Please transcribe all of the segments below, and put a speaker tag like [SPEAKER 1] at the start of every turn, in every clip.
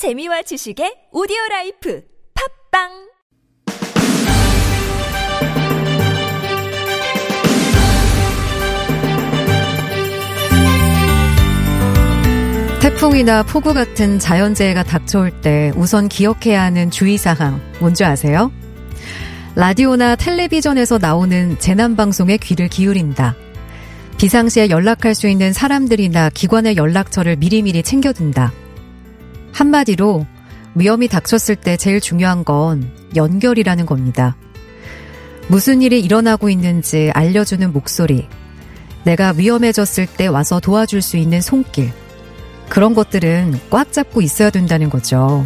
[SPEAKER 1] 재미와 지식의 오디오 life 팟빵
[SPEAKER 2] 태풍이나 폭우 같은 자연재해가 닥쳐올 때 우선 기억해야 하는 주의사항 뭔지 아세요? 라디오나 텔레비전에서 나오는 재난방송에 귀를 기울인다. 비상시에 연락할 수 있는 사람들이나 기관의 연락처를 미리미리 챙겨둔다. 한마디로 위험이 닥쳤을 때 제일 중요한 건 연결이라는 겁니다. 무슨 일이 일어나고 있는지 알려주는 목소리, 내가 위험해졌을 때 와서 도와줄 수 있는 손길, 그런 것들은 꽉 잡고 있어야 된다는 거죠.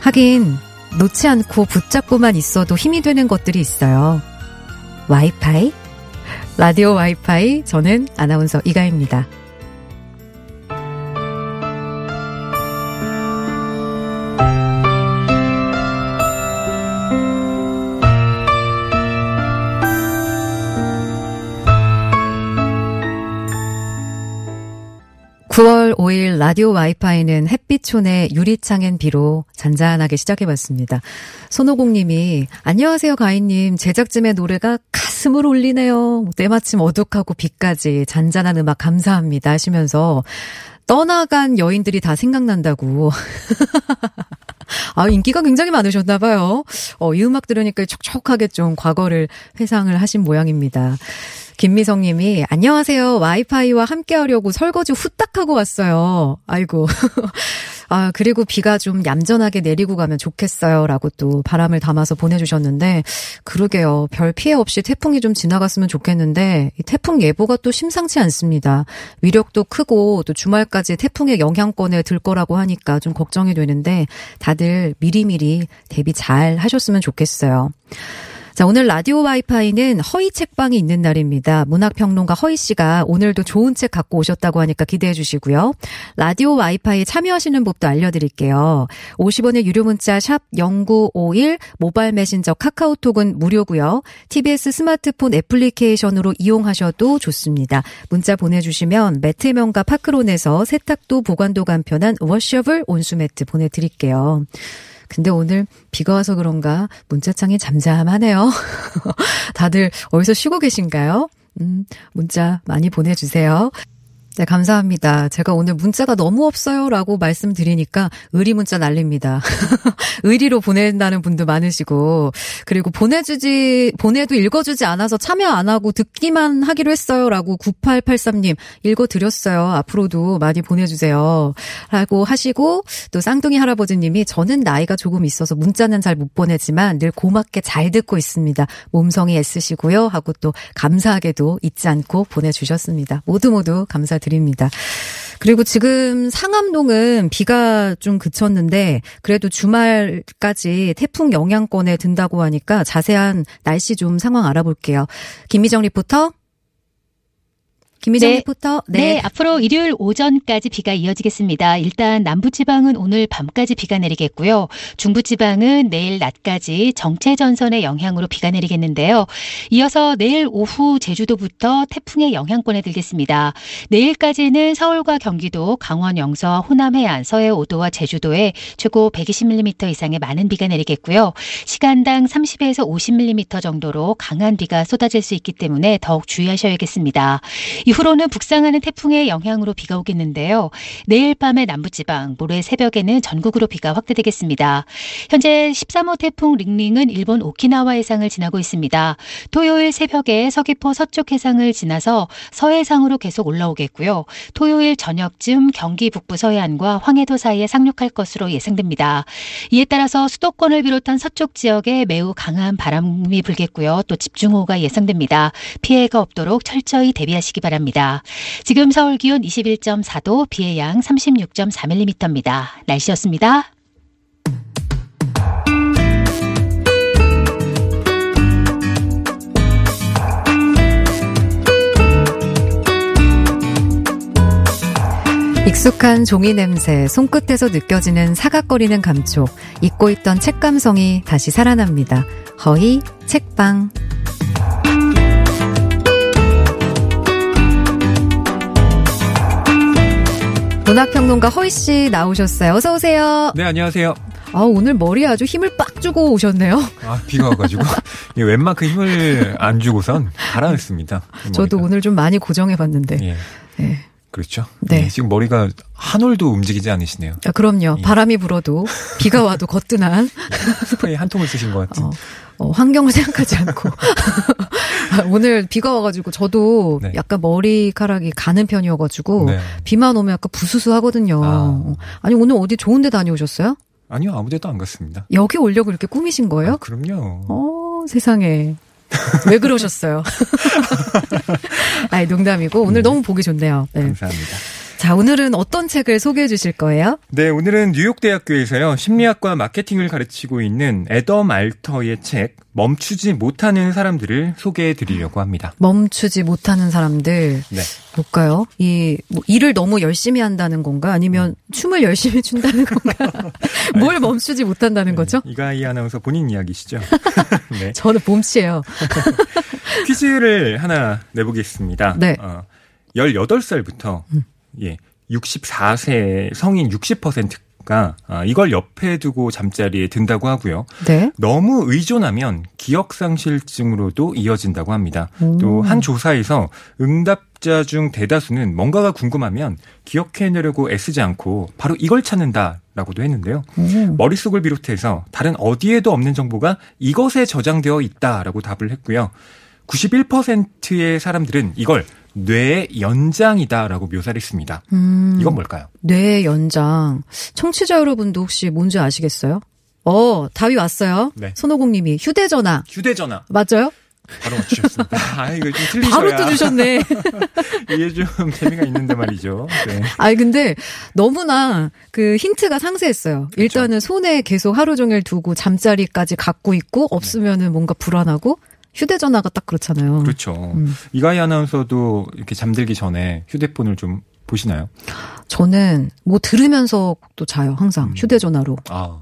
[SPEAKER 2] 하긴, 놓지 않고 붙잡고만 있어도 힘이 되는 것들이 있어요. 와이파이? 라디오 와이파이, 저는 아나운서 이가입니다. 9월 5일 라디오 와이파이는 햇빛촌의 유리창엔 비로 잔잔하게 시작해봤습니다. 손오공 님이, 안녕하세요, 가인님. 제작진의 노래가 가슴을 울리네요. 때마침 어둑하고 비까지 잔잔한 음악 감사합니다. 하시면서, 떠나간 여인들이 다 생각난다고. 아, 인기가 굉장히 많으셨나 봐요. 어, 이 음악 들으니까 촉촉하게 좀 과거를 회상을 하신 모양입니다. 김미성 님이 안녕하세요. 와이파이와 함께 하려고 설거지 후딱 하고 왔어요. 아이고. 아, 그리고 비가 좀 얌전하게 내리고 가면 좋겠어요. 라고 또 바람을 담아서 보내주셨는데, 그러게요. 별 피해 없이 태풍이 좀 지나갔으면 좋겠는데, 이 태풍 예보가 또 심상치 않습니다. 위력도 크고, 또 주말까지 태풍의 영향권에 들 거라고 하니까 좀 걱정이 되는데, 다들 미리미리 대비 잘 하셨으면 좋겠어요. 자, 오늘 라디오 와이파이는 허희 책방이 있는 날입니다. 문학평론가 허희 씨가 오늘도 좋은 책 갖고 오셨다고 하니까 기대해 주시고요. 라디오 와이파이 참여하시는 법도 알려드릴게요. 50원의 유료 문자 샵 0951 모바일 메신저 카카오톡은 무료고요. TBS 스마트폰 애플리케이션으로 이용하셔도 좋습니다. 문자 보내주시면 매트 명가 파크론에서 세탁도 보관도 간편한 washable 온수매트 보내드릴게요. 근데 오늘 비가 와서 그런가 문자창이 잠잠하네요. 다들 어디서 쉬고 계신가요? 음, 문자 많이 보내주세요. 네, 감사합니다. 제가 오늘 문자가 너무 없어요. 라고 말씀드리니까 의리 문자 날립니다. 의리로 보낸다는 분도 많으시고, 그리고 보내주지, 보내도 읽어주지 않아서 참여 안 하고 듣기만 하기로 했어요. 라고 9883님 읽어드렸어요. 앞으로도 많이 보내주세요. 라고 하시고, 또 쌍둥이 할아버지님이 저는 나이가 조금 있어서 문자는 잘 못 보내지만 늘 고맙게 잘 듣고 있습니다. 몸성이 애쓰시고요. 하고 또 감사하게도 잊지 않고 보내주셨습니다. 모두 모두 감사 드립니다. 그리고 지금 상암동은 비가 좀 그쳤는데 그래도 주말까지 태풍 영향권에 든다고 하니까 자세한 날씨 좀 상황 알아볼게요. 김미정 리포터. 김미정
[SPEAKER 3] 네.
[SPEAKER 2] 리포터.
[SPEAKER 3] 네. 앞으로 일요일 오전까지 비가 이어지겠습니다. 일단 남부지방은 오늘 밤까지 비가 내리겠고요. 중부지방은 내일 낮까지 정체 전선의 영향으로 비가 내리겠는데요. 이어서 내일 오후 제주도부터 태풍의 영향권에 들겠습니다. 내일까지는 서울과 경기도, 강원 영서, 호남 해안, 서해 5도와 제주도에 최고 120mm 이상의 많은 비가 내리겠고요. 시간당 30에서 50mm 정도로 강한 비가 쏟아질 수 있기 때문에 더욱 주의하셔야겠습니다. 이후로는 북상하는 태풍의 영향으로 비가 오겠는데요. 내일 밤에 남부지방, 모레 새벽에는 전국으로 비가 확대되겠습니다. 현재 13호 태풍 링링은 일본 오키나와 해상을 지나고 있습니다. 토요일 새벽에 서귀포 서쪽 해상을 지나서 서해상으로 계속 올라오겠고요. 토요일 저녁쯤 경기 북부 서해안과 황해도 사이에 상륙할 것으로 예상됩니다. 이에 따라서 수도권을 비롯한 서쪽 지역에 매우 강한 바람이 불겠고요. 또 집중호우가 예상됩니다. 피해가 없도록 철저히 대비하시기 바랍니다. 지금 서울 기온 21.4도, 비의 양 36.4mm입니다. 날씨였습니다.
[SPEAKER 2] 익숙한 종이 냄새, 손끝에서 느껴지는 사각거리는 감촉, 잊고 있던 책 감성이 다시 살아납니다. 허이 책방. 문학평론가 허희 씨 나오셨어요. 어서 오세요.
[SPEAKER 4] 네, 안녕하세요.
[SPEAKER 2] 아, 오늘 머리에 아주 힘을 빡 주고 오셨네요.
[SPEAKER 4] 아, 비가 와가지고. 예, 웬만큼 힘을 안 주고선 가라앉습니다.
[SPEAKER 2] 저도 오늘 좀 많이 고정해 봤는데.
[SPEAKER 4] 예.
[SPEAKER 2] 예.
[SPEAKER 4] 그렇죠.
[SPEAKER 2] 네.
[SPEAKER 4] 예, 지금 머리가 한 올도 움직이지 않으시네요.
[SPEAKER 2] 아, 그럼요.
[SPEAKER 4] 예.
[SPEAKER 2] 바람이 불어도 비가 와도 거뜬한
[SPEAKER 4] 스프레이 한 통을 쓰신 것 같은.
[SPEAKER 2] 어, 어, 환경을 생각하지 않고 아, 오늘 비가 와가지고 저도
[SPEAKER 4] 네.
[SPEAKER 2] 약간 머리카락이 가는 편이어가지고
[SPEAKER 4] 네.
[SPEAKER 2] 비만 오면 약간 부스스하거든요.
[SPEAKER 4] 아.
[SPEAKER 2] 아니 오늘 어디 좋은데 다녀오셨어요?
[SPEAKER 4] 아니요, 아무 데도 안 갔습니다.
[SPEAKER 2] 여기 오려고 이렇게 꾸미신 거예요?
[SPEAKER 4] 아, 그럼요.
[SPEAKER 2] 어, 세상에. 왜 그러셨어요? 아이, 농담이고, 오늘
[SPEAKER 4] 네.
[SPEAKER 2] 너무 보기 좋네요. 네.
[SPEAKER 4] 감사합니다.
[SPEAKER 2] 자, 오늘은 어떤 책을 소개해 주실 거예요?
[SPEAKER 4] 네, 오늘은 뉴욕대학교에서요, 심리학과 마케팅을 가르치고 있는 에덤 알터의 책, 멈추지 못하는 사람들을 소개해 드리려고 합니다.
[SPEAKER 2] 멈추지 못하는 사람들.
[SPEAKER 4] 네.
[SPEAKER 2] 뭘까요? 이, 뭐, 일을 너무 열심히 한다는 건가? 아니면 춤을 열심히 춘다는 건가? 뭘 멈추지 못한다는 거죠?
[SPEAKER 4] 네, 이가희 아나운서 본인 이야기시죠? 네.
[SPEAKER 2] 저는 봄씨예요.
[SPEAKER 4] 퀴즈를 하나 내보겠습니다.
[SPEAKER 2] 네.
[SPEAKER 4] 어, 18살부터 예, 64세 성인 60%가 아, 이걸 옆에 두고 잠자리에 든다고 하고요.
[SPEAKER 2] 네.
[SPEAKER 4] 너무 의존하면 기억상실증으로도 이어진다고 합니다.
[SPEAKER 2] 오.
[SPEAKER 4] 또한 조사에서 응답자 중 대다수는 뭔가가 궁금하면 기억해내려고 애쓰지 않고 바로 이걸 찾는다 라고도 했는데요.
[SPEAKER 2] 오.
[SPEAKER 4] 머릿속을 비롯해서 다른 어디에도 없는 정보가 이것에 저장되어 있다라고 답을 했고요. 91%의 사람들은 이걸 뇌의 연장이다라고 묘사를 했습니다.
[SPEAKER 2] 음.
[SPEAKER 4] 이건 뭘까요?
[SPEAKER 2] 뇌 연장. 청취자 여러분도 혹시 뭔지 아시겠어요? 어, 답이 왔어요.
[SPEAKER 4] 네.
[SPEAKER 2] 손오공님이 휴대전화.
[SPEAKER 4] 휴대전화
[SPEAKER 2] 맞아요?
[SPEAKER 4] 바로 맞추셨습니다. 아 이거 좀 틀리셔야
[SPEAKER 2] 바로 또 주셨네.
[SPEAKER 4] 이게 좀 재미가 있는데 말이죠. 네.
[SPEAKER 2] 아니 근데 너무나 그 힌트가 상세했어요. 일단은 손에 계속 하루 종일 두고 잠자리까지 갖고 있고 없으면은 뭔가 불안하고 휴대전화가 딱 그렇잖아요.
[SPEAKER 4] 그렇죠.
[SPEAKER 2] 음.
[SPEAKER 4] 이가희 아나운서도 이렇게 잠들기 전에 휴대폰을 좀 보시나요?
[SPEAKER 2] 저는 뭐 들으면서 또 자요 항상
[SPEAKER 4] 음.
[SPEAKER 2] 휴대전화로.
[SPEAKER 4] 아,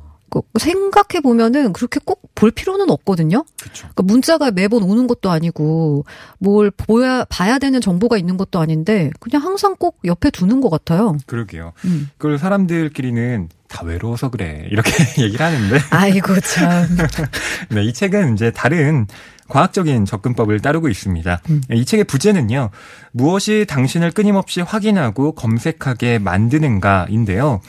[SPEAKER 2] 생각해 보면은 그렇게 꼭 볼 필요는 없거든요.
[SPEAKER 4] 그렇죠.
[SPEAKER 2] 그러니까 문자가 매번 오는 것도 아니고 뭘 보야 봐야 되는 정보가 있는 것도 아닌데 그냥 항상 꼭 옆에 두는 것 같아요.
[SPEAKER 4] 그러게요.
[SPEAKER 2] 음.
[SPEAKER 4] 그걸 사람들끼리는 다 외로워서 그래 이렇게 얘기를 하는데
[SPEAKER 2] 아이고 참.
[SPEAKER 4] 네, 이 책은 이제 다른 과학적인 접근법을 따르고 있습니다.
[SPEAKER 2] 음.
[SPEAKER 4] 이 책의 부제는요, 무엇이 당신을 끊임없이 확인하고 검색하게 만드는가인데요.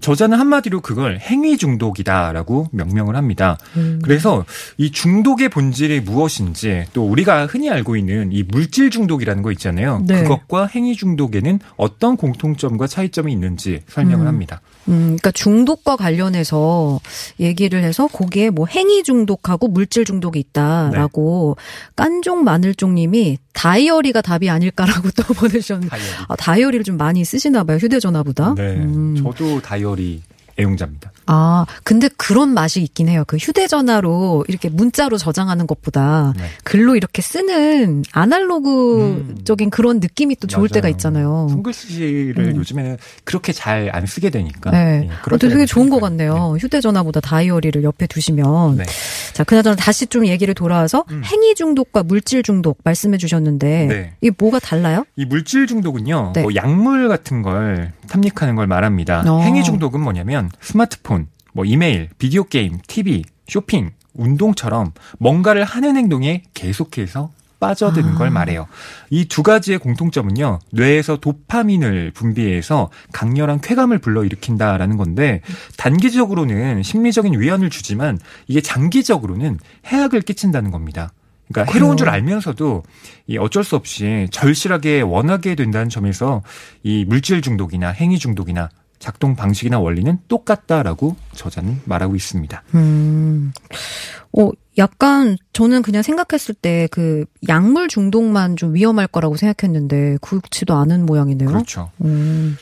[SPEAKER 4] 저자는 한마디로 그걸 행위 중독이다라고 명명을 합니다.
[SPEAKER 2] 음.
[SPEAKER 4] 그래서 이 중독의 본질이 무엇인지 또 우리가 흔히 알고 있는 이 물질 중독이라는 거 있잖아요.
[SPEAKER 2] 네.
[SPEAKER 4] 그것과 행위 중독에는 어떤 공통점과 차이점이 있는지 설명을
[SPEAKER 2] 음.
[SPEAKER 4] 합니다.
[SPEAKER 2] 음, 그러니까 중독과 관련해서 얘기를 해서 거기에 뭐 행위 중독하고 물질 중독이 있다라고 깐종 마늘종님이 다이어리가 답이 아닐까라고 또 보내셨는데
[SPEAKER 4] 다이어리.
[SPEAKER 2] 아, 다이어리를 좀 많이 쓰시나 봐요 휴대전화보다.
[SPEAKER 4] 네,
[SPEAKER 2] 음.
[SPEAKER 4] 저도 다이어리 애용자입니다.
[SPEAKER 2] 아 근데 그런 맛이 있긴 해요. 그 휴대전화로 이렇게 문자로 저장하는 것보다
[SPEAKER 4] 네.
[SPEAKER 2] 글로 이렇게 쓰는 아날로그적인 그런 느낌이 또 좋을
[SPEAKER 4] 맞아요.
[SPEAKER 2] 때가 있잖아요.
[SPEAKER 4] 손글씨를
[SPEAKER 2] 음.
[SPEAKER 4] 요즘에는 그렇게 잘 안 쓰게 되니까.
[SPEAKER 2] 네.
[SPEAKER 4] 예, 그럴
[SPEAKER 2] 되게 좋은 것. 같네요. 휴대전화보다 다이어리를 옆에 두시면.
[SPEAKER 4] 네.
[SPEAKER 2] 자, 그나저나 다시 좀 얘기를 돌아와서
[SPEAKER 4] 음.
[SPEAKER 2] 행위 중독과 물질 중독 말씀해 주셨는데
[SPEAKER 4] 네.
[SPEAKER 2] 이게 뭐가 달라요?
[SPEAKER 4] 이 물질 중독은요,
[SPEAKER 2] 네.
[SPEAKER 4] 뭐 약물 같은 걸 탐닉하는 걸 말합니다.
[SPEAKER 2] 어.
[SPEAKER 4] 행위 중독은 뭐냐면 스마트폰, 뭐 이메일, 비디오 게임, TV, 쇼핑, 운동처럼 뭔가를 하는 행동에 계속해서 빠져드는
[SPEAKER 2] 아.
[SPEAKER 4] 걸 말해요. 이 두 가지의 공통점은요, 뇌에서 도파민을 분비해서 강렬한 쾌감을 불러일으킨다라는 건데, 단기적으로는 심리적인 위안을 주지만, 이게 장기적으로는 해악을 끼친다는 겁니다. 그러니까 해로운 줄. 알면서도 이 어쩔 수 없이 절실하게 원하게 된다는 점에서 이 물질 중독이나 행위 중독이나 작동 방식이나 원리는 똑같다라고 저자는 말하고 있습니다.
[SPEAKER 2] 음. 어, 약간 저는 그냥 생각했을 때 그 약물 중독만 좀 위험할 거라고 생각했는데 그렇지도 않은 모양이네요.
[SPEAKER 4] 그렇죠.
[SPEAKER 2] 음.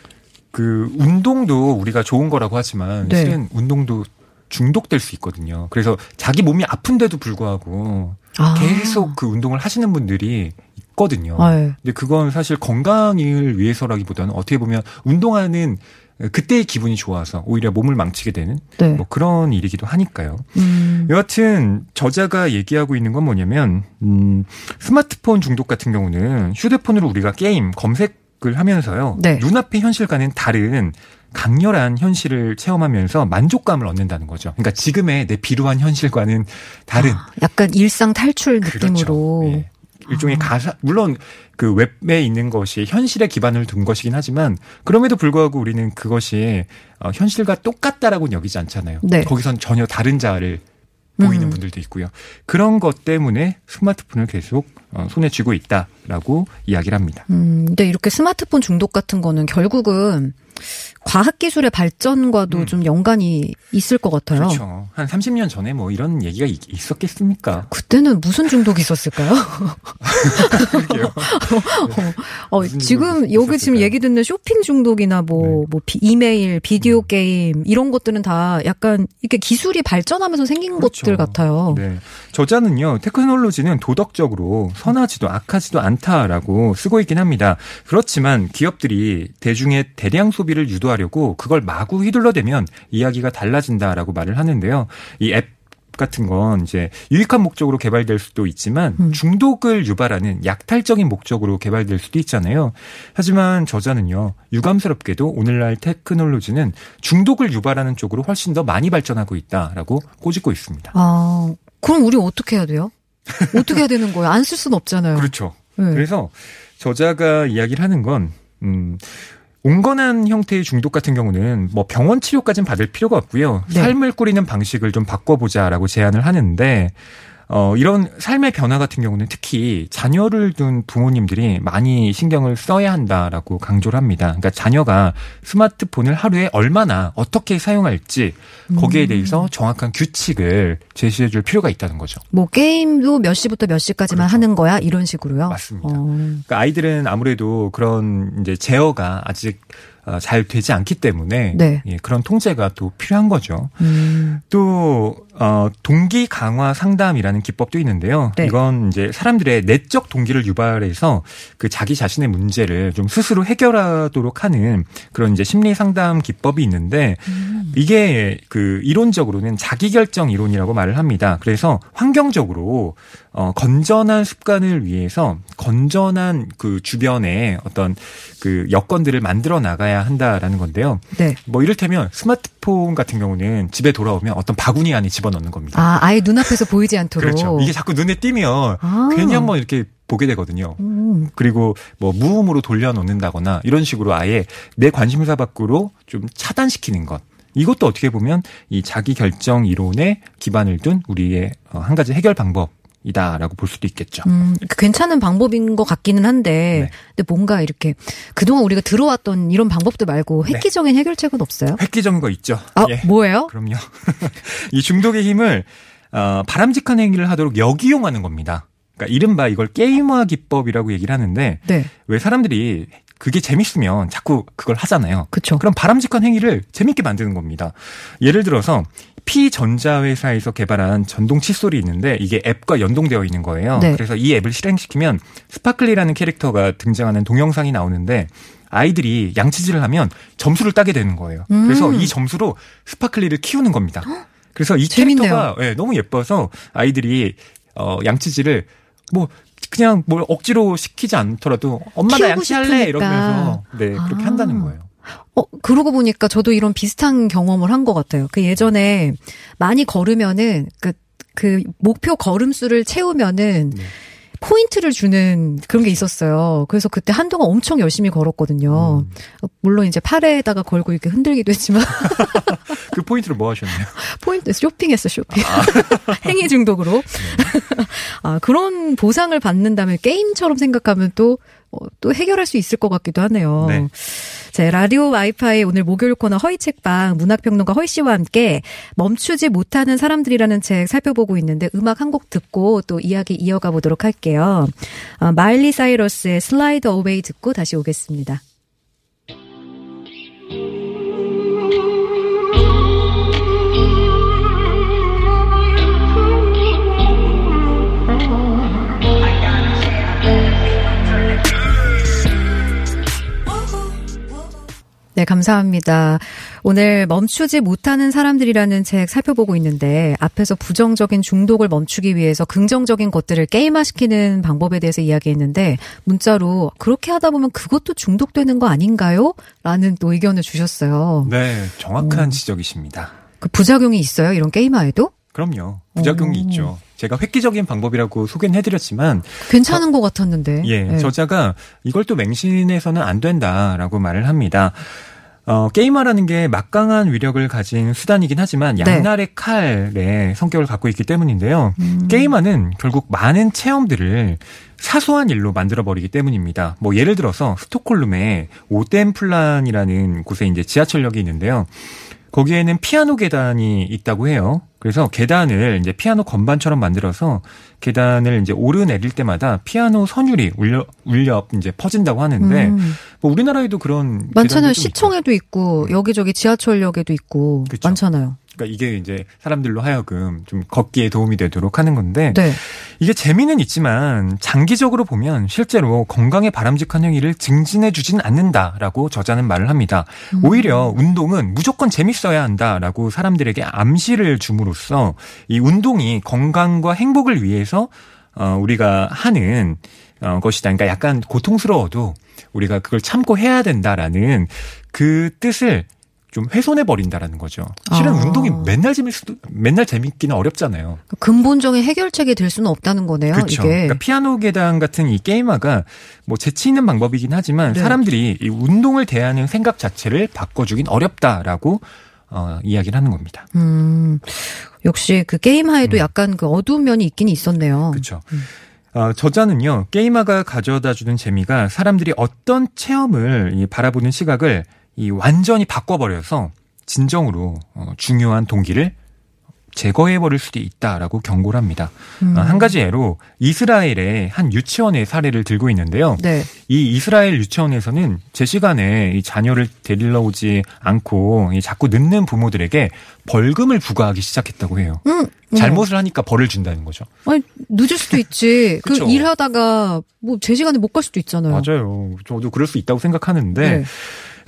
[SPEAKER 4] 그 운동도 우리가 좋은 거라고 하지만
[SPEAKER 2] 네.
[SPEAKER 4] 실은 운동도 중독될 수 있거든요. 그래서 자기 몸이 아픈데도 불구하고
[SPEAKER 2] 아.
[SPEAKER 4] 계속 그 운동을 하시는 분들이 있거든요.
[SPEAKER 2] 아, 예.
[SPEAKER 4] 근데 그건 사실 건강을 위해서라기보다는 어떻게 보면 운동하는 그때의 기분이 좋아서 오히려 몸을 망치게 되는
[SPEAKER 2] 네.
[SPEAKER 4] 뭐 그런 일이기도 하니까요.
[SPEAKER 2] 음.
[SPEAKER 4] 여하튼 저자가 얘기하고 있는 건 뭐냐면 음, 스마트폰 중독 같은 경우는 휴대폰으로 우리가 게임 검색 중독을 하면서요.
[SPEAKER 2] 네.
[SPEAKER 4] 눈앞의 현실과는 다른 강렬한 현실을 체험하면서 만족감을 얻는다는 거죠. 그러니까 지금의 내 비루한 현실과는 다른
[SPEAKER 2] 아, 약간 일상 탈출 느낌으로.
[SPEAKER 4] 그렇죠. 예. 일종의
[SPEAKER 2] 아.
[SPEAKER 4] 가사 물론 그 웹에 있는 것이 현실에 기반을 둔 것이긴 하지만 그럼에도 불구하고 우리는 그것이 어, 현실과 똑같다라고는 여기지 않잖아요.
[SPEAKER 2] 네.
[SPEAKER 4] 거기선 전혀 다른 자아를 보이는
[SPEAKER 2] 음.
[SPEAKER 4] 분들도 있고요. 그런 것 때문에 스마트폰을 계속 어, 손에 쥐고 있다라고 이야기를 합니다.
[SPEAKER 2] 음, 근데 이렇게 스마트폰 중독 같은 거는 결국은 과학기술의 발전과도
[SPEAKER 4] 음.
[SPEAKER 2] 좀 연관이 있을 것 같아요.
[SPEAKER 4] 그렇죠. 한 30년 전에 뭐 이런 얘기가 있, 있었겠습니까?
[SPEAKER 2] 그때는 무슨 중독이 있었을까요? 어,
[SPEAKER 4] 무슨
[SPEAKER 2] 지금 여기 지금? 얘기 듣는 쇼핑 중독이나 뭐,
[SPEAKER 4] 네.
[SPEAKER 2] 뭐 비- 이메일,
[SPEAKER 4] 음.
[SPEAKER 2] 비디오 게임 이런 것들은 다 약간 이렇게 기술이 발전하면서 생긴
[SPEAKER 4] 그렇죠.
[SPEAKER 2] 것들 같아요.
[SPEAKER 4] 네. 저자는요, 테크놀로지는 도덕적으로 선하지도 악하지도 않다라고 쓰고 있긴 합니다. 그렇지만 기업들이 대중의 대량 소비 를 유도하려고 그걸 마구 휘둘러대면 이야기가 달라진다라고 말을 하는데요. 이 앱 같은 건 이제 유익한 목적으로 개발될 수도 있지만
[SPEAKER 2] 음.
[SPEAKER 4] 중독을 유발하는 약탈적인 목적으로 개발될 수도 있잖아요. 하지만 저자는요, 유감스럽게도 오늘날 테크놀로지는 중독을 유발하는 쪽으로 훨씬 더 많이 발전하고 있다라고 꼬집고 있습니다.
[SPEAKER 2] 아, 그럼 우리 어떻게 해야 돼요? 어떻게 해야 되는 거예요? 안 쓸 수는 없잖아요.
[SPEAKER 4] 그렇죠.
[SPEAKER 2] 네.
[SPEAKER 4] 그래서 저자가 이야기를 하는 건, 음, 온건한 형태의 중독 같은 경우는 뭐 병원 치료까지는 받을 필요가 없고요.
[SPEAKER 2] 네.
[SPEAKER 4] 삶을 꾸리는 방식을 좀 바꿔보자라고 제안을 하는데, 어, 이런 삶의 변화 같은 경우는 특히 자녀를 둔 부모님들이 많이 신경을 써야 한다라고 강조를 합니다. 그러니까 자녀가 스마트폰을 하루에 얼마나 어떻게 사용할지 거기에
[SPEAKER 2] 음.
[SPEAKER 4] 대해서 정확한 규칙을 제시해 줄 필요가 있다는 거죠.
[SPEAKER 2] 뭐 게임도 몇 시부터 몇 시까지만
[SPEAKER 4] 그렇죠.
[SPEAKER 2] 하는 거야 이런 식으로요.
[SPEAKER 4] 맞습니다.
[SPEAKER 2] 어.
[SPEAKER 4] 그러니까 아이들은 아무래도 그런 이제 제어가 아직 어, 잘 되지 않기 때문에
[SPEAKER 2] 네.
[SPEAKER 4] 예, 그런 통제가 또 필요한 거죠.
[SPEAKER 2] 음.
[SPEAKER 4] 또 어, 동기 강화 상담이라는 기법도 있는데요.
[SPEAKER 2] 네.
[SPEAKER 4] 이건 이제 사람들의 내적 동기를 유발해서 그 자기 자신의 문제를 좀 스스로 해결하도록 하는 그런 이제 심리 상담 기법이 있는데
[SPEAKER 2] 음.
[SPEAKER 4] 이게 그 이론적으로는 자기 결정 이론이라고 말을 합니다. 그래서 환경적으로 어 건전한 습관을 위해서 건전한 그 주변에 어떤 그 여건들을 만들어 나가야 한다라는 건데요.
[SPEAKER 2] 네.
[SPEAKER 4] 뭐 이를테면 스마트폰 같은 경우는 집에 돌아오면 어떤 바구니 안에 집어 넣는 겁니다.
[SPEAKER 2] 아, 아예 눈앞에서 보이지 않도록.
[SPEAKER 4] 그렇죠. 이게 자꾸 눈에 띄면
[SPEAKER 2] 아.
[SPEAKER 4] 괜히 한번 이렇게 보게 되거든요.
[SPEAKER 2] 음.
[SPEAKER 4] 그리고 뭐 무음으로 돌려놓는다거나 이런 식으로 아예 내 관심사 밖으로 좀 차단시키는 것. 이것도 어떻게 보면 이 자기 결정 이론에 기반을 둔 우리의 어, 한 가지 해결 방법 이다라고 볼 수도 있겠죠.
[SPEAKER 2] 음, 그 괜찮은 방법인 것 같기는 한데,
[SPEAKER 4] 네.
[SPEAKER 2] 근데 뭔가 이렇게 그동안 우리가 들어왔던 이런 방법들 말고
[SPEAKER 4] 네.
[SPEAKER 2] 획기적인 해결책은 없어요?
[SPEAKER 4] 획기적인 거 있죠.
[SPEAKER 2] 아,
[SPEAKER 4] 예.
[SPEAKER 2] 뭐예요?
[SPEAKER 4] 그럼요. 이 중독의 힘을 어, 바람직한 행위를 하도록 역이용하는 겁니다. 그러니까 이른바 이걸 게임화 기법이라고 얘기를 하는데
[SPEAKER 2] 네,
[SPEAKER 4] 왜 사람들이 그게 재밌으면 자꾸 그걸 하잖아요.
[SPEAKER 2] 그쵸.
[SPEAKER 4] 그럼 바람직한 행위를 재밌게 만드는 겁니다. 예를 들어서 P 전자회사에서 개발한 전동 칫솔이 있는데 이게 앱과 연동되어 있는 거예요.
[SPEAKER 2] 네.
[SPEAKER 4] 그래서 이 앱을 실행시키면 스파클리라는 캐릭터가 등장하는 동영상이 나오는데 아이들이 양치질을 하면 점수를 따게 되는 거예요.
[SPEAKER 2] 음.
[SPEAKER 4] 그래서 이 점수로 스파클리를 키우는 겁니다. 그래서 이
[SPEAKER 2] 재밌네요.
[SPEAKER 4] 캐릭터가 예, 너무 예뻐서 아이들이 어, 양치질을 뭐 그냥 뭘 억지로 시키지 않더라도 엄마 나 양치할래
[SPEAKER 2] 싶으니까.
[SPEAKER 4] 이러면서 네 그렇게
[SPEAKER 2] 아.
[SPEAKER 4] 한다는 거예요.
[SPEAKER 2] 어, 그러고 보니까 저도 이런 비슷한 경험을 한 것 같아요. 그 예전에 많이 걸으면은, 그, 그 목표 걸음수를 채우면은
[SPEAKER 4] 네.
[SPEAKER 2] 포인트를 주는 그런 게 있었어요. 그래서 그때 한동안 엄청 열심히 걸었거든요.
[SPEAKER 4] 음.
[SPEAKER 2] 물론 이제 팔에다가 걸고 이렇게 흔들기도 했지만
[SPEAKER 4] 그 포인트를 뭐 하셨나요?
[SPEAKER 2] 포인트 쇼핑했어 쇼핑
[SPEAKER 4] 아.
[SPEAKER 2] 행위 중독으로
[SPEAKER 4] 네.
[SPEAKER 2] 아 그런 보상을 받는다면 게임처럼 생각하면 또 어, 또 해결할 수 있을 것 같기도 하네요.
[SPEAKER 4] 네.
[SPEAKER 2] 자, 라디오 와이파이 오늘 목요일 코너 허희 책방 문학평론가 허희 씨와 함께 멈추지 못하는 사람들이라는 책 살펴보고 있는데 음악 한 곡 듣고 또 이야기 이어가 보도록 할게요. 어, 마일리 사이러스의 슬라이드 어웨이 듣고 다시 오겠습니다. 네, 감사합니다. 오늘 멈추지 못하는 사람들이라는 책 살펴보고 있는데 앞에서 부정적인 중독을 멈추기 위해서 긍정적인 것들을 게임화시키는 방법에 대해서 이야기했는데 문자로 그렇게 하다 보면 그것도 중독되는 거 아닌가요? 라는 또 의견을 주셨어요.
[SPEAKER 4] 네, 정확한
[SPEAKER 2] 음.
[SPEAKER 4] 지적이십니다.
[SPEAKER 2] 그 부작용이 있어요? 이런 게임화에도?
[SPEAKER 4] 그럼요. 부작용이
[SPEAKER 2] 오.
[SPEAKER 4] 있죠. 제가 획기적인 방법이라고 소개는 해드렸지만,
[SPEAKER 2] 괜찮은 것 같았는데.
[SPEAKER 4] 예,
[SPEAKER 2] 네.
[SPEAKER 4] 저자가 이걸 또 맹신해서는 안 된다라고 말을 합니다. 어, 게임화라는 게 막강한 위력을 가진 수단이긴 하지만
[SPEAKER 2] 네.
[SPEAKER 4] 양날의 칼의 성격을 갖고 있기 때문인데요.
[SPEAKER 2] 음.
[SPEAKER 4] 게임화는 결국 많은 체험들을 사소한 일로 만들어버리기 때문입니다. 뭐 예를 들어서 스톡홀름의 오덴플란이라는 곳에 이제 지하철역이 있는데요. 거기에는 피아노 계단이 있다고 해요. 그래서 계단을 이제 피아노 건반처럼 만들어서 계단을 이제 오르내릴 때마다 피아노 선율이 울려 울려 이제 퍼진다고 하는데
[SPEAKER 2] 음.
[SPEAKER 4] 뭐 우리나라에도 그런
[SPEAKER 2] 많잖아요. 시청에도 있고 여기저기 지하철역에도 있고
[SPEAKER 4] 그쵸.
[SPEAKER 2] 많잖아요.
[SPEAKER 4] 그러니까 이게 이제 사람들로 하여금 좀 걷기에 도움이 되도록 하는 건데
[SPEAKER 2] 네.
[SPEAKER 4] 이게 재미는 있지만 장기적으로 보면 실제로 건강에 바람직한 행위를 증진해 주진 않는다라고 저자는 말을 합니다.
[SPEAKER 2] 음.
[SPEAKER 4] 오히려 운동은 무조건 재밌어야 한다라고 사람들에게 암시를 줌으로써 이 운동이 건강과 행복을 위해서 어 우리가 하는 어 것이다. 그러니까 약간 고통스러워도 우리가 그걸 참고 해야 된다라는 그 뜻을 좀 훼손해 버린다라는 거죠. 실은
[SPEAKER 2] 아.
[SPEAKER 4] 운동이 맨날 재밌 맨날 재밌기는 어렵잖아요.
[SPEAKER 2] 근본적인 해결책이 될 수는 없다는 거네요.
[SPEAKER 4] 그렇죠.
[SPEAKER 2] 이게.
[SPEAKER 4] 그러니까 피아노 계단 같은 이 게임화가 뭐 재치 있는 방법이긴 하지만
[SPEAKER 2] 네.
[SPEAKER 4] 사람들이 이 운동을 대하는 생각 자체를 바꿔주긴 어렵다라고 어, 이야기를 하는 겁니다.
[SPEAKER 2] 음, 역시 그 게임화에도
[SPEAKER 4] 음.
[SPEAKER 2] 약간 그 어두운 면이 있긴 있었네요.
[SPEAKER 4] 그렇죠.
[SPEAKER 2] 음.
[SPEAKER 4] 어, 저자는요 게임화가 가져다주는 재미가 사람들이 어떤 체험을 이 바라보는 시각을 이 완전히 바꿔버려서 진정으로 어, 중요한 동기를 제거해버릴 수도 있다라고 경고를 합니다.
[SPEAKER 2] 음.
[SPEAKER 4] 어, 한 가지 예로 이스라엘의 한 유치원의 사례를 들고 있는데요.
[SPEAKER 2] 네.
[SPEAKER 4] 이 이스라엘 유치원에서는 제 시간에 이 자녀를 데리러 오지 않고 이 자꾸 늦는 부모들에게 벌금을 부과하기 시작했다고 해요.
[SPEAKER 2] 음, 음.
[SPEAKER 4] 잘못을 하니까 벌을 준다는 거죠.
[SPEAKER 2] 아니, 늦을 수도 있지. 그. 일하다가 뭐 제 시간에 못 갈 수도 있잖아요.
[SPEAKER 4] 맞아요. 저도 그럴 수 있다고 생각하는데
[SPEAKER 2] 네.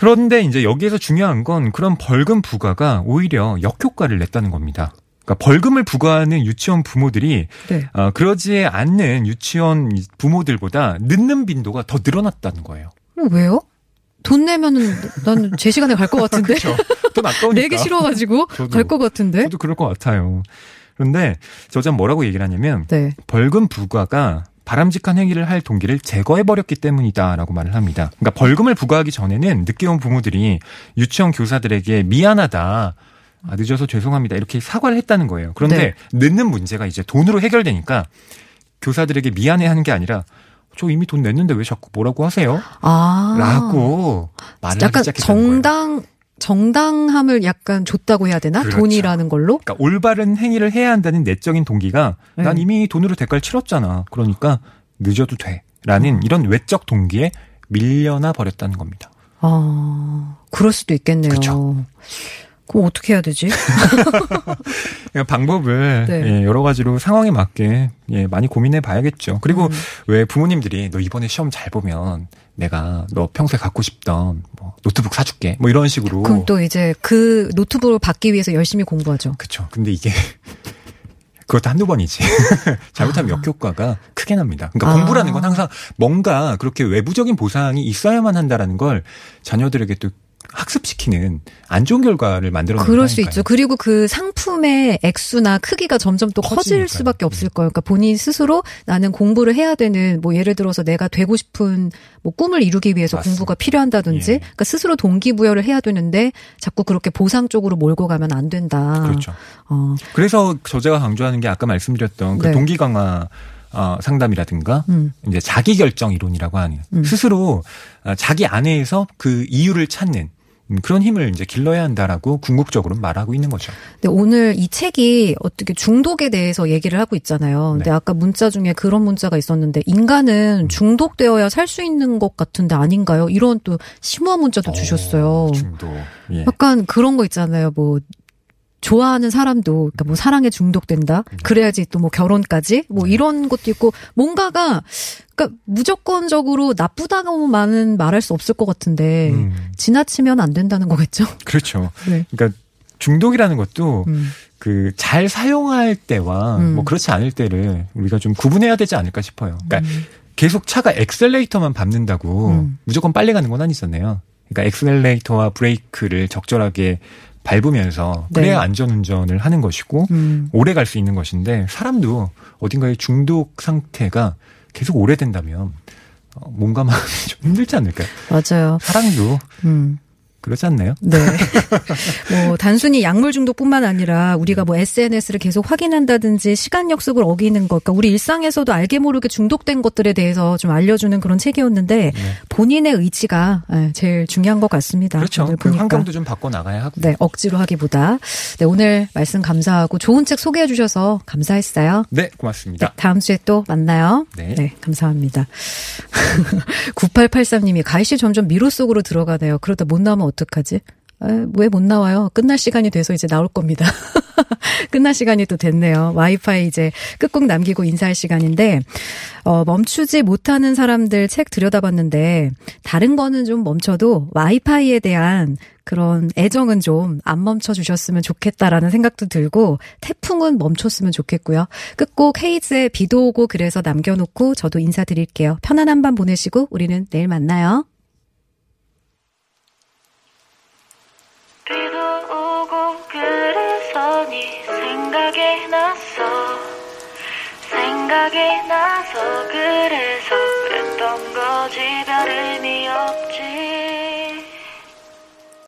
[SPEAKER 4] 그런데 이제 여기에서 중요한 건 그런 벌금 부과가 오히려 역효과를 냈다는 겁니다. 그러니까 벌금을 부과하는 유치원 부모들이
[SPEAKER 2] 네.
[SPEAKER 4] 어, 그러지 않는 유치원 부모들보다 늦는 빈도가 더 늘어났다는 거예요.
[SPEAKER 2] 어, 왜요? 돈 내면은 난 제 시간에 갈 것 같은데.
[SPEAKER 4] 돈 아까우니까.
[SPEAKER 2] 내기 싫어가지고. 갈 것 같은데.
[SPEAKER 4] 저도 그럴 것 같아요. 그런데 저자 뭐라고 얘기를 하냐면
[SPEAKER 2] 네.
[SPEAKER 4] 벌금 부과가 바람직한 행위를 할 동기를 제거해 버렸기 때문이다라고 말을 합니다. 그러니까 벌금을 부과하기 전에는 늦게 온 부모들이 유치원 교사들에게 미안하다. 아, 늦어서 죄송합니다. 이렇게 사과를 했다는 거예요. 그런데 늦는 문제가 이제 돈으로 해결되니까 교사들에게 미안해 하는 게 아니라 저 이미 돈 냈는데 왜 자꾸 뭐라고 하세요?
[SPEAKER 2] 아.
[SPEAKER 4] 라고 말을
[SPEAKER 2] 약간
[SPEAKER 4] 하기 시작했다는 거예요.
[SPEAKER 2] 정당 정당함을 약간 줬다고 해야 되나?
[SPEAKER 4] 그렇죠.
[SPEAKER 2] 돈이라는 걸로?
[SPEAKER 4] 그러니까 올바른 행위를 해야 한다는 내적인 동기가
[SPEAKER 2] 네.
[SPEAKER 4] 난 이미 돈으로 대가를 치렀잖아. 그러니까 늦어도 돼. 라는
[SPEAKER 2] 음.
[SPEAKER 4] 이런 외적 동기에 밀려나 버렸다는 겁니다.
[SPEAKER 2] 아, 그럴 수도 있겠네요.
[SPEAKER 4] 그쵸.
[SPEAKER 2] 그럼 어떻게 해야 되지?
[SPEAKER 4] 방법을
[SPEAKER 2] 네.
[SPEAKER 4] 예, 여러 가지로 상황에 맞게 예, 많이 고민해 봐야겠죠. 그리고
[SPEAKER 2] 음.
[SPEAKER 4] 왜 부모님들이 너 이번에 시험 잘 보면 내가 너 평소에 갖고 싶던 뭐 노트북 사줄게. 뭐 이런 식으로.
[SPEAKER 2] 그럼 또 이제 그 노트북을 받기 위해서 열심히 공부하죠.
[SPEAKER 4] 그쵸. 근데 이게 그것도 한두 번이지. 잘못하면 역효과가 크게 납니다. 그러니까
[SPEAKER 2] 아.
[SPEAKER 4] 공부라는 건 항상 뭔가 그렇게 외부적인 보상이 있어야만 한다라는 걸 자녀들에게 또 학습시키는 안 좋은 결과를 만들어
[SPEAKER 2] 그럴 수 있죠. 그리고 그 상품의 액수나 크기가 점점 또 커질. 수밖에 없을 거예요. 그러니까 본인 스스로 나는 공부를 해야 되는 뭐 예를 들어서 내가 되고 싶은 뭐 꿈을 이루기 위해서
[SPEAKER 4] 맞습니다.
[SPEAKER 2] 공부가 필요한다든지
[SPEAKER 4] 예.
[SPEAKER 2] 그러니까 스스로 동기부여를 해야 되는데 자꾸 그렇게 보상 쪽으로 몰고 가면 안 된다.
[SPEAKER 4] 그렇죠.
[SPEAKER 2] 어,
[SPEAKER 4] 그래서 저자가 강조하는 게 아까 말씀드렸던 그
[SPEAKER 2] 네.
[SPEAKER 4] 동기 강화 어, 상담이라든가
[SPEAKER 2] 음.
[SPEAKER 4] 이제 자기 결정 이론이라고 하는
[SPEAKER 2] 음.
[SPEAKER 4] 스스로 어, 자기 안에서 그 이유를 찾는 음, 그런 힘을 이제 길러야 한다라고 궁극적으로 말하고 있는 거죠.
[SPEAKER 2] 근데 오늘 이 책이 어떻게 중독에 대해서 얘기를 하고 있잖아요. 근데
[SPEAKER 4] 네.
[SPEAKER 2] 아까 문자 중에 그런 문자가 있었는데 인간은 중독되어야 살 수 있는 것 같은데 아닌가요? 이런 또 심오한 문자도 주셨어요.
[SPEAKER 4] 어, 중독. 예.
[SPEAKER 2] 약간 그런 거 있잖아요. 뭐 좋아하는 사람도 그러니까 뭐 사랑에 중독된다. 그래야지 또 뭐 결혼까지 뭐 이런 것도 있고 뭔가가 그러니까 무조건적으로 나쁘다고만은 말할 수 없을 것 같은데
[SPEAKER 4] 음,
[SPEAKER 2] 지나치면 안 된다는 거겠죠.
[SPEAKER 4] 그렇죠.
[SPEAKER 2] 네.
[SPEAKER 4] 그러니까 중독이라는 것도
[SPEAKER 2] 음.
[SPEAKER 4] 그잘 사용할 때와
[SPEAKER 2] 음.
[SPEAKER 4] 뭐 그렇지 않을 때를 우리가 좀 구분해야 되지 않을까 싶어요. 그러니까
[SPEAKER 2] 음.
[SPEAKER 4] 계속 차가 엑셀레이터만 밟는다고
[SPEAKER 2] 음.
[SPEAKER 4] 무조건 빨리 가는 건 아니잖아요. 그러니까 엑셀레이터와 브레이크를 적절하게 밟으면서
[SPEAKER 2] 네.
[SPEAKER 4] 그래야 안전운전을 하는 것이고
[SPEAKER 2] 음.
[SPEAKER 4] 오래 갈 수 있는 것인데 사람도 어딘가에 중독 상태가 계속 오래된다면 어, 뭔가 막좀 힘들지 않을까요?
[SPEAKER 2] 맞아요.
[SPEAKER 4] 사랑도
[SPEAKER 2] 음.
[SPEAKER 4] 그렇지 않나요?
[SPEAKER 2] 네. 뭐 단순히 약물 중독뿐만 아니라 우리가 뭐 SNS를 계속 확인한다든지 시간 약속을 어기는 것, 그러니까 우리 일상에서도 알게 모르게 중독된 것들에 대해서 좀 알려주는 그런 책이었는데 본인의 의지가 예, 제일 중요한 것 같습니다.
[SPEAKER 4] 그렇죠.
[SPEAKER 2] 오늘
[SPEAKER 4] 그
[SPEAKER 2] 보니까.
[SPEAKER 4] 환경도 좀 바꿔 나가야 하고.
[SPEAKER 2] 네, 억지로 하기보다. 네, 오늘 말씀 감사하고 좋은 책 소개해 주셔서 감사했어요.
[SPEAKER 4] 네,
[SPEAKER 2] 네,
[SPEAKER 4] 고맙습니다.
[SPEAKER 2] 다음 주에 또 만나요.
[SPEAKER 4] 네.
[SPEAKER 2] 감사합니다. 9883님이 가희 씨 점점 미로 속으로 들어가네요. 그러다 못 나오면 어떡하지? 왜못 나와요? 끝날 시간이 돼서 이제 나올 겁니다. 끝날 시간이 또 됐네요. 와이파이 이제 끝곡 남기고 인사할 시간인데, 어, 멈추지 못하는 사람들 책 들여다봤는데, 다른 거는 좀 멈춰도 와이파이에 대한 그런 애정은 좀 안 멈춰 주셨으면 좋겠다라는 생각도 들고, 태풍은 멈췄으면 좋겠고요. 끝곡 헤이즈의 비도 오고 그래서 남겨놓고 저도 인사드릴게요. 편안한 밤 보내시고, 우리는 내일 만나요.
[SPEAKER 5] 비도 오고 그래서 네 생각이 났어 생각이 나서 그래서 그랬던 거지. 별 의미 없지